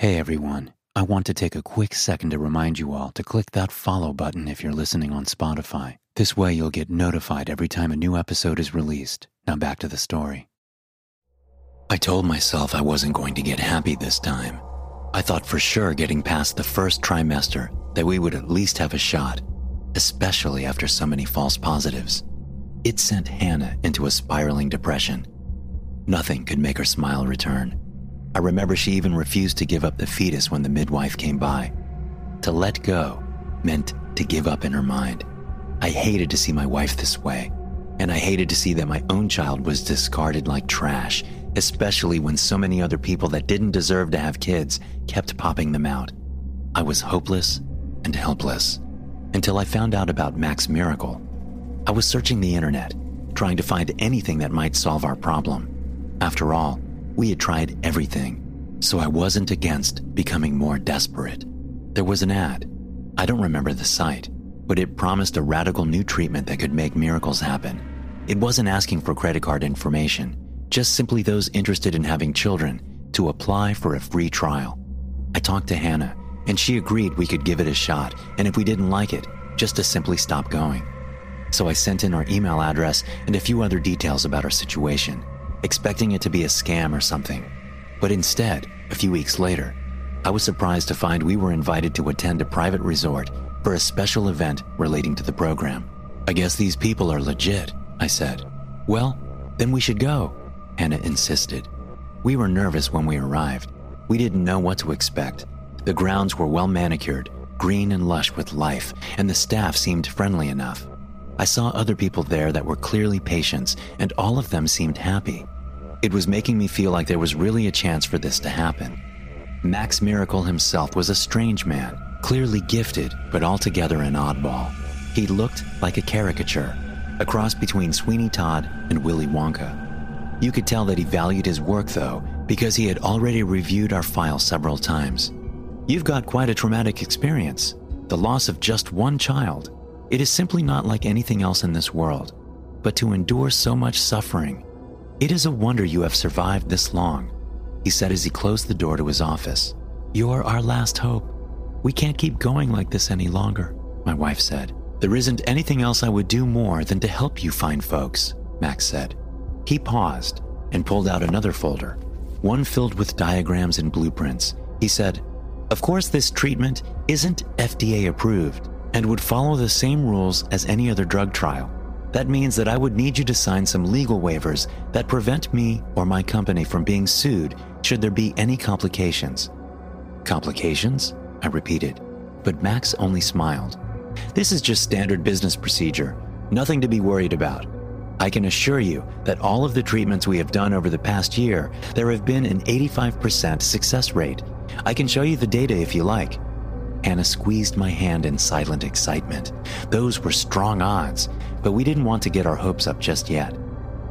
Hey everyone, I want to take a quick second to remind you all to click that follow button if you're listening on Spotify. This way you'll get notified every time a new episode is released. Now back to the story. I told myself I wasn't going to get happy this time. I thought for sure getting past the first trimester that we would at least have a shot, especially after so many false positives. It sent Hannah into a spiraling depression. Nothing could make her smile return. I remember she even refused to give up the fetus when the midwife came by. To let go meant to give up in her mind. I hated to see my wife this way, and I hated to see that my own child was discarded like trash, especially when so many other people that didn't deserve to have kids kept popping them out. I was hopeless and helpless until I found out about Max Miracle. I was searching the internet, trying to find anything that might solve our problem. After all, we had tried everything, so I wasn't against becoming more desperate. There was an ad. I don't remember the site, but it promised a radical new treatment that could make miracles happen. It wasn't asking for credit card information, just simply those interested in having children to apply for a free trial. I talked to Hannah, and she agreed we could give it a shot, and if we didn't like it, just to simply stop going. So I sent in our email address and a few other details about our situation expecting it to be a scam or something. But instead, a few weeks later, I was surprised to find we were invited to attend a private resort for a special event relating to the program. I guess these people are legit, I said. Well, then we should go, Hannah insisted. We were nervous when we arrived. We didn't know what to expect. The grounds were well manicured, green and lush with life, and the staff seemed friendly enough. I saw other people there that were clearly patients, and all of them seemed happy. It was making me feel like there was really a chance for this to happen. Max Miracle himself was a strange man, clearly gifted, but altogether an oddball. He looked like a caricature, a cross between Sweeney Todd and Willy Wonka. You could tell that he valued his work, though, because he had already reviewed our file several times. You've got quite a traumatic experience the loss of just one child. It is simply not like anything else in this world, but to endure so much suffering. It is a wonder you have survived this long, he said as he closed the door to his office. You're our last hope. We can't keep going like this any longer, my wife said. There isn't anything else I would do more than to help you find folks, Max said. He paused and pulled out another folder, one filled with diagrams and blueprints. He said, Of course, this treatment isn't FDA approved, and would follow the same rules as any other drug trial. That means that I would need you to sign some legal waivers that prevent me or my company from being sued should there be any complications. Complications? I repeated, but Max only smiled. This is just standard business procedure, nothing to be worried about. I can assure you that all of the treatments we have done over the past year, there have been an 85% success rate. I can show you the data if you like. Hannah squeezed my hand in silent excitement. Those were strong odds, but we didn't want to get our hopes up just yet.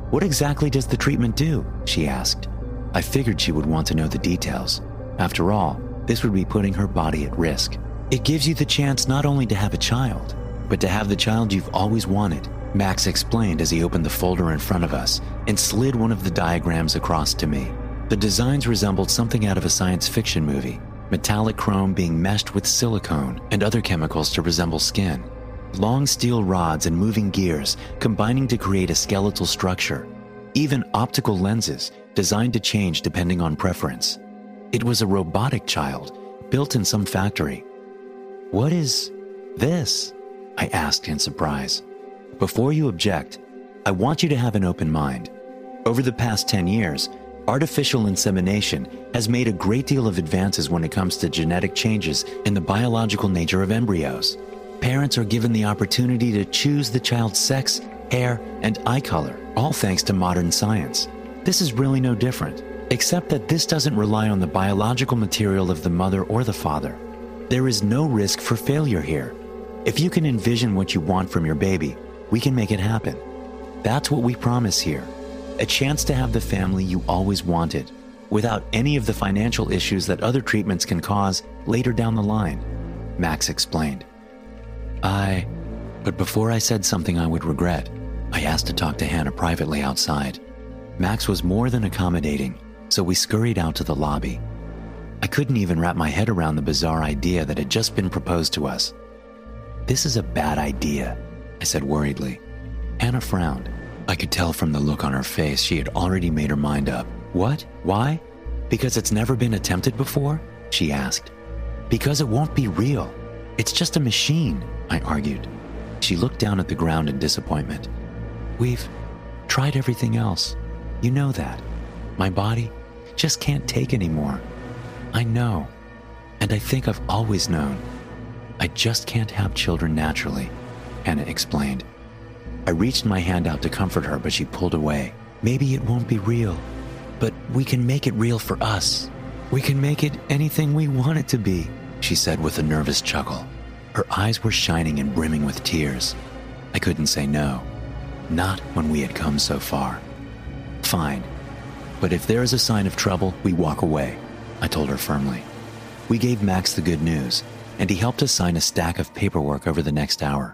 What exactly does the treatment do? she asked. I figured she would want to know the details. After all, this would be putting her body at risk. It gives you the chance not only to have a child, but to have the child you've always wanted, Max explained as he opened the folder in front of us and slid one of the diagrams across to me. The designs resembled something out of a science fiction movie, metallic chrome being meshed with silicone and other chemicals to resemble skin, long steel rods and moving gears combining to create a skeletal structure, even optical lenses designed to change depending on preference. It was a robotic child, built in some factory. What is this? I asked in surprise. Before you object, I want you to have an open mind. Over the past 10 years, artificial insemination has made a great deal of advances when it comes to genetic changes in the biological nature of embryos. Parents are given the opportunity to choose the child's sex, hair, and eye color, all thanks to modern science. This is really no different, except that this doesn't rely on the biological material of the mother or the father. There is no risk for failure here. If you can envision what you want from your baby, we can make it happen. That's what we promise here a chance to have the family you always wanted, without any of the financial issues that other treatments can cause later down the line, Max explained. I. But before I said something I would regret, I asked to talk to Hannah privately outside. Max was more than accommodating, so we scurried out to the lobby. I couldn't even wrap my head around the bizarre idea that had just been proposed to us. This is a bad idea, I said worriedly. Hannah frowned. I could tell from the look on her face she had already made her mind up. What? Why? Because it's never been attempted before? She asked. Because it won't be real. It's just a machine, I argued. She looked down at the ground in disappointment. We've tried everything else. You know that. My body just can't take anymore. I know. And I think I've always known. I just can't have children naturally, Hannah explained. I reached my hand out to comfort her, but she pulled away. Maybe it won't be real, but we can make it real for us. We can make it anything we want it to be, she said with a nervous chuckle. Her eyes were shining and brimming with tears. I couldn't say no. Not when we had come so far. Fine. But if there is a sign of trouble, we walk away, I told her firmly. We gave Max the good news, and he helped us sign a stack of paperwork over the next hour.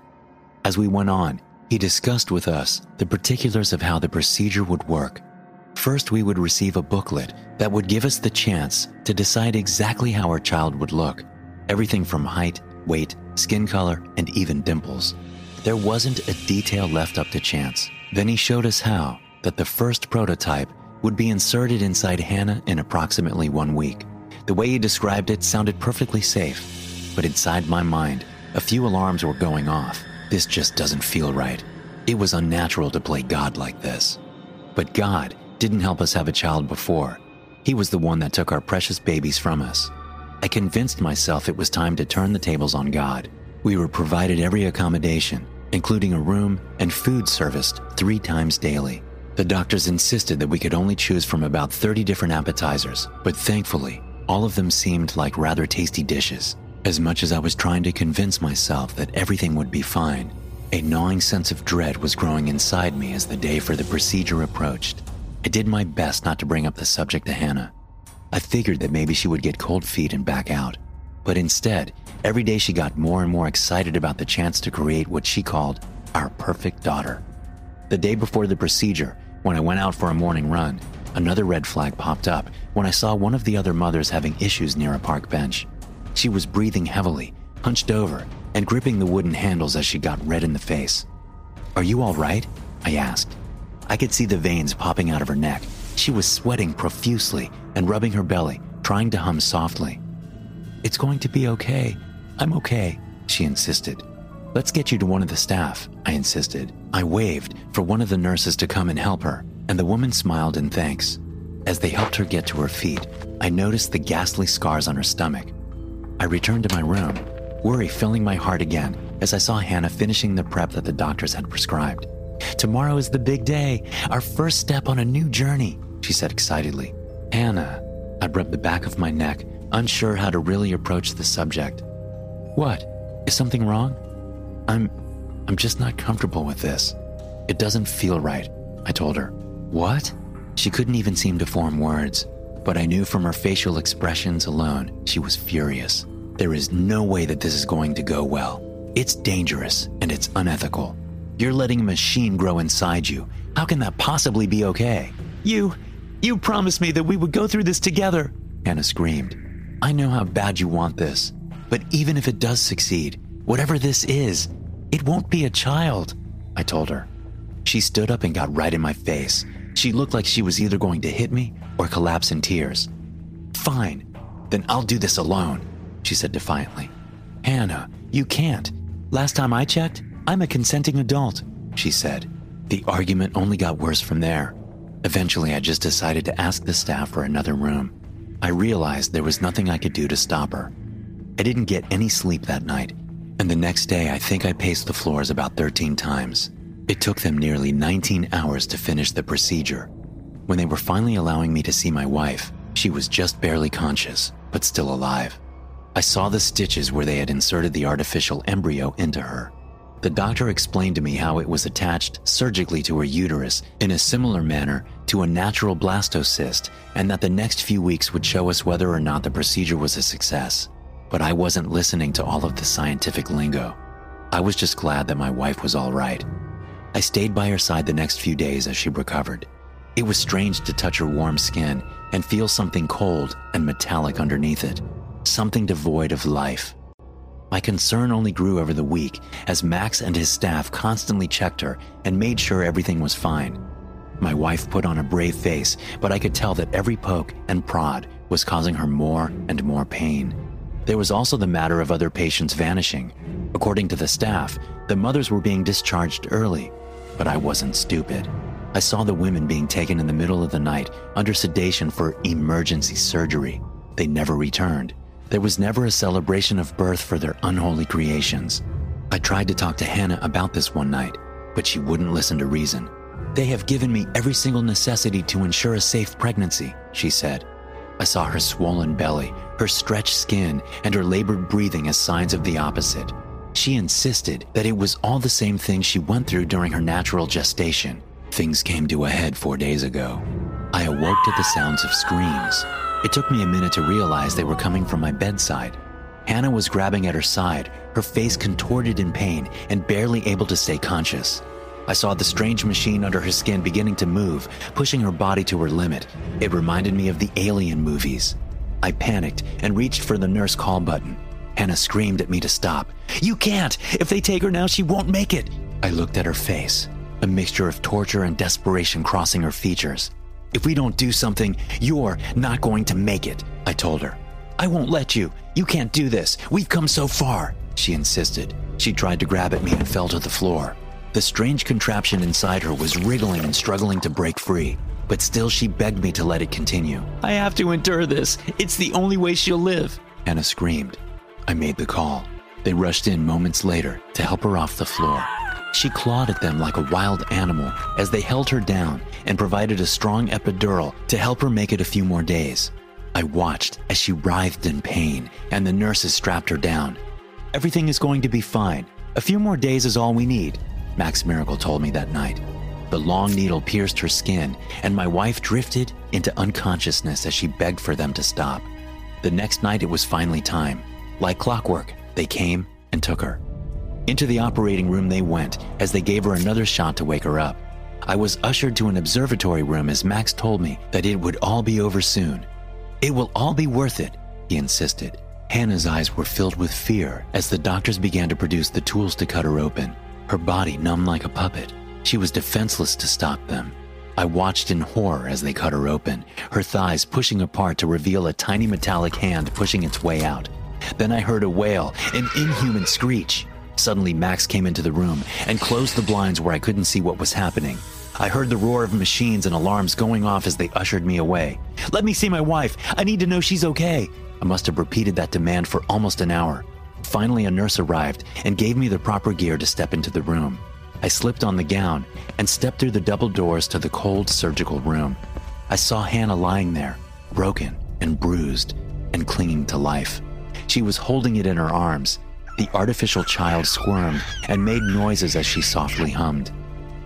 As we went on, he discussed with us the particulars of how the procedure would work. First, we would receive a booklet that would give us the chance to decide exactly how our child would look everything from height, weight, skin color, and even dimples. There wasn't a detail left up to chance. Then he showed us how that the first prototype would be inserted inside Hannah in approximately one week. The way he described it sounded perfectly safe, but inside my mind, a few alarms were going off. This just doesn't feel right. It was unnatural to play God like this. But God didn't help us have a child before. He was the one that took our precious babies from us. I convinced myself it was time to turn the tables on God. We were provided every accommodation, including a room and food serviced three times daily. The doctors insisted that we could only choose from about 30 different appetizers, but thankfully, all of them seemed like rather tasty dishes. As much as I was trying to convince myself that everything would be fine, a gnawing sense of dread was growing inside me as the day for the procedure approached. I did my best not to bring up the subject to Hannah. I figured that maybe she would get cold feet and back out. But instead, every day she got more and more excited about the chance to create what she called our perfect daughter. The day before the procedure, when I went out for a morning run, another red flag popped up when I saw one of the other mothers having issues near a park bench. She was breathing heavily, hunched over, and gripping the wooden handles as she got red in the face. Are you all right? I asked. I could see the veins popping out of her neck. She was sweating profusely and rubbing her belly, trying to hum softly. It's going to be okay. I'm okay, she insisted. Let's get you to one of the staff, I insisted. I waved for one of the nurses to come and help her, and the woman smiled in thanks. As they helped her get to her feet, I noticed the ghastly scars on her stomach I returned to my room, worry filling my heart again as I saw Hannah finishing the prep that the doctors had prescribed. Tomorrow is the big day, our first step on a new journey, she said excitedly. Hannah, I rubbed the back of my neck, unsure how to really approach the subject. What? Is something wrong? I'm I'm just not comfortable with this. It doesn't feel right, I told her. What? She couldn't even seem to form words but I knew from her facial expressions alone she was furious. There is no way that this is going to go well. It's dangerous and it's unethical. You're letting a machine grow inside you. How can that possibly be okay? You, you promised me that we would go through this together, Hannah screamed. I know how bad you want this, but even if it does succeed, whatever this is, it won't be a child, I told her. She stood up and got right in my face. She looked like she was either going to hit me or collapse in tears. Fine. Then I'll do this alone, she said defiantly. Hannah, you can't. Last time I checked, I'm a consenting adult, she said. The argument only got worse from there. Eventually, I just decided to ask the staff for another room. I realized there was nothing I could do to stop her. I didn't get any sleep that night, and the next day I think I paced the floors about 13 times. It took them nearly 19 hours to finish the procedure. When they were finally allowing me to see my wife, she was just barely conscious, but still alive. I saw the stitches where they had inserted the artificial embryo into her. The doctor explained to me how it was attached surgically to her uterus in a similar manner to a natural blastocyst, and that the next few weeks would show us whether or not the procedure was a success. But I wasn't listening to all of the scientific lingo. I was just glad that my wife was all right. I stayed by her side the next few days as she recovered. It was strange to touch her warm skin and feel something cold and metallic underneath it, something devoid of life. My concern only grew over the week as Max and his staff constantly checked her and made sure everything was fine. My wife put on a brave face, but I could tell that every poke and prod was causing her more and more pain. There was also the matter of other patients vanishing. According to the staff, the mothers were being discharged early, but I wasn't stupid. I saw the women being taken in the middle of the night under sedation for emergency surgery. They never returned. There was never a celebration of birth for their unholy creations. I tried to talk to Hannah about this one night, but she wouldn't listen to reason. They have given me every single necessity to ensure a safe pregnancy, she said. I saw her swollen belly, her stretched skin, and her labored breathing as signs of the opposite. She insisted that it was all the same thing she went through during her natural gestation. Things came to a head four days ago. I awoke to the sounds of screams. It took me a minute to realize they were coming from my bedside. Hannah was grabbing at her side, her face contorted in pain and barely able to stay conscious. I saw the strange machine under her skin beginning to move, pushing her body to her limit. It reminded me of the alien movies. I panicked and reached for the nurse call button. Hannah screamed at me to stop. You can't! If they take her now, she won't make it! I looked at her face, a mixture of torture and desperation crossing her features. If we don't do something, you're not going to make it, I told her. I won't let you. You can't do this. We've come so far, she insisted. She tried to grab at me and fell to the floor. The strange contraption inside her was wriggling and struggling to break free, but still she begged me to let it continue. I have to endure this. It's the only way she'll live, Hannah screamed. I made the call. They rushed in moments later to help her off the floor. She clawed at them like a wild animal as they held her down and provided a strong epidural to help her make it a few more days. I watched as she writhed in pain and the nurses strapped her down. Everything is going to be fine. A few more days is all we need, Max Miracle told me that night. The long needle pierced her skin, and my wife drifted into unconsciousness as she begged for them to stop. The next night, it was finally time. Like clockwork, they came and took her. Into the operating room they went as they gave her another shot to wake her up. I was ushered to an observatory room as Max told me that it would all be over soon. It will all be worth it, he insisted. Hannah's eyes were filled with fear as the doctors began to produce the tools to cut her open, her body numb like a puppet. She was defenseless to stop them. I watched in horror as they cut her open, her thighs pushing apart to reveal a tiny metallic hand pushing its way out. Then I heard a wail, an inhuman screech. Suddenly, Max came into the room and closed the blinds where I couldn't see what was happening. I heard the roar of machines and alarms going off as they ushered me away. Let me see my wife. I need to know she's okay. I must have repeated that demand for almost an hour. Finally, a nurse arrived and gave me the proper gear to step into the room. I slipped on the gown and stepped through the double doors to the cold surgical room. I saw Hannah lying there, broken and bruised and clinging to life. She was holding it in her arms, the artificial child squirmed and made noises as she softly hummed.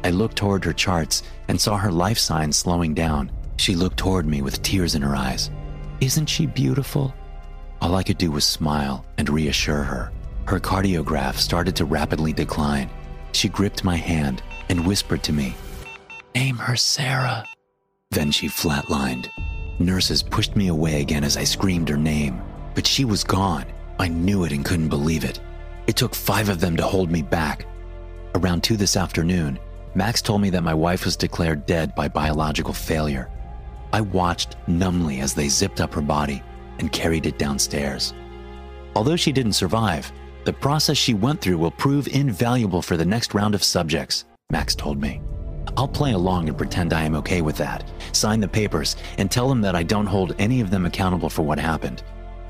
I looked toward her charts and saw her life signs slowing down. She looked toward me with tears in her eyes. Isn't she beautiful? All I could do was smile and reassure her. Her cardiograph started to rapidly decline. She gripped my hand and whispered to me, Name her Sarah. Then she flatlined. Nurses pushed me away again as I screamed her name, but she was gone. I knew it and couldn't believe it. It took five of them to hold me back. Around two this afternoon, Max told me that my wife was declared dead by biological failure. I watched numbly as they zipped up her body and carried it downstairs. Although she didn't survive, the process she went through will prove invaluable for the next round of subjects, Max told me. I'll play along and pretend I am okay with that, sign the papers, and tell them that I don't hold any of them accountable for what happened.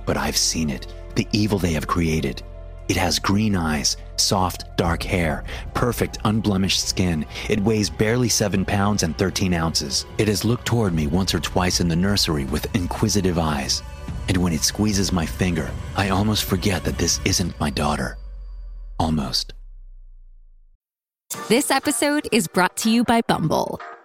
But I've seen it, the evil they have created. It has green eyes, soft, dark hair, perfect, unblemished skin. It weighs barely 7 pounds and 13 ounces. It has looked toward me once or twice in the nursery with inquisitive eyes. And when it squeezes my finger, I almost forget that this isn't my daughter. Almost. This episode is brought to you by Bumble.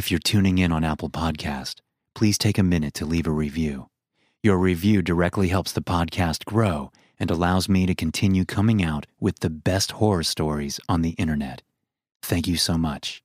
If you're tuning in on Apple Podcast, please take a minute to leave a review. Your review directly helps the podcast grow and allows me to continue coming out with the best horror stories on the internet. Thank you so much.